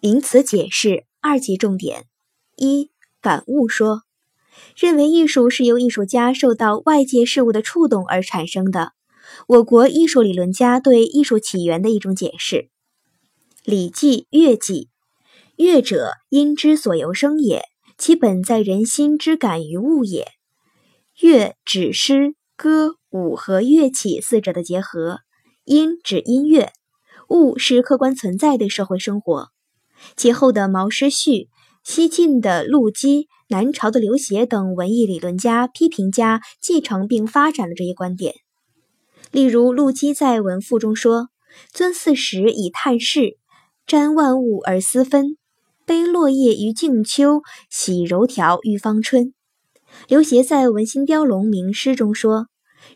名词解释二级重点：一、感悟说，认为艺术是由艺术家受到外界事物的触动而产生的。我国艺术理论家对艺术起源的一种解释，《礼记·乐记》：“乐者，音之所由生也，其本在人心之感于物也。”乐指诗、歌、舞和乐器四者的结合，音指音乐，物是客观存在的社会生活。其后的毛诗序、西晋的陆机、南朝的刘勰等文艺理论家、批评家继承并发展了这一观点。例如，陆机在《文赋》中说：“尊四时以探视，瞻万物而思分，悲落叶于静秋，喜柔条于芳春。”刘勰在《文心雕龙明诗》中说：“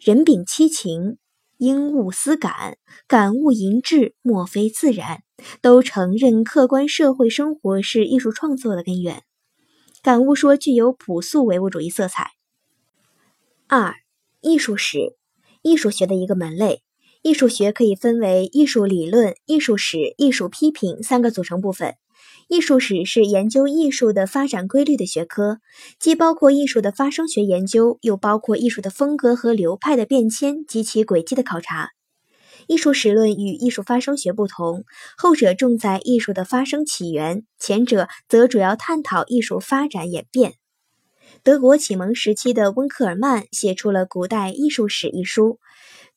人秉七情，应物思感，感物吟志，莫非自然。”都承认客观社会生活是艺术创作的根源。感悟说具有朴素唯物主义色彩。二、艺术史，艺术学的一个门类。艺术学可以分为艺术理论、艺术史、艺术批评三个组成部分。艺术史是研究艺术的发展规律的学科，既包括艺术的发生学研究，又包括艺术的风格和流派的变迁及其轨迹的考察。艺术史论与艺术发生学不同，后者重在艺术的发生起源，前者则主要探讨艺术发展演变。德国启蒙时期的温克尔曼写出了《古代艺术史》一书，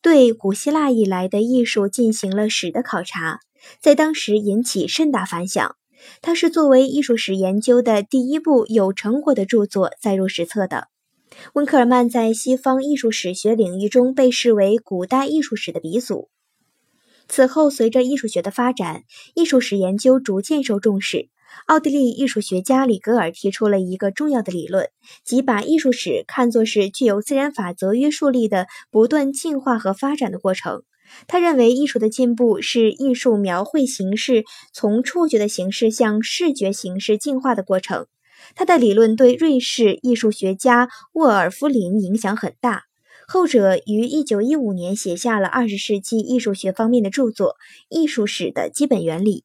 对古希腊以来的艺术进行了史的考察，在当时引起甚大反响。它是作为艺术史研究的第一部有成果的著作载入史册的。温克尔曼在西方艺术史学领域中被视为古代艺术史的鼻祖。此后，随着艺术学的发展，艺术史研究逐渐受重视。奥地利艺术学家里格尔提出了一个重要的理论，即把艺术史看作是具有自然法则约束力的不断进化和发展的过程。他认为，艺术的进步是艺术描绘形式从触觉的形式向视觉形式进化的过程。他的理论对瑞士艺术学家沃尔夫林影响很大。后者于一九一五年写下了二十世纪艺术学方面的著作《艺术史的基本原理》。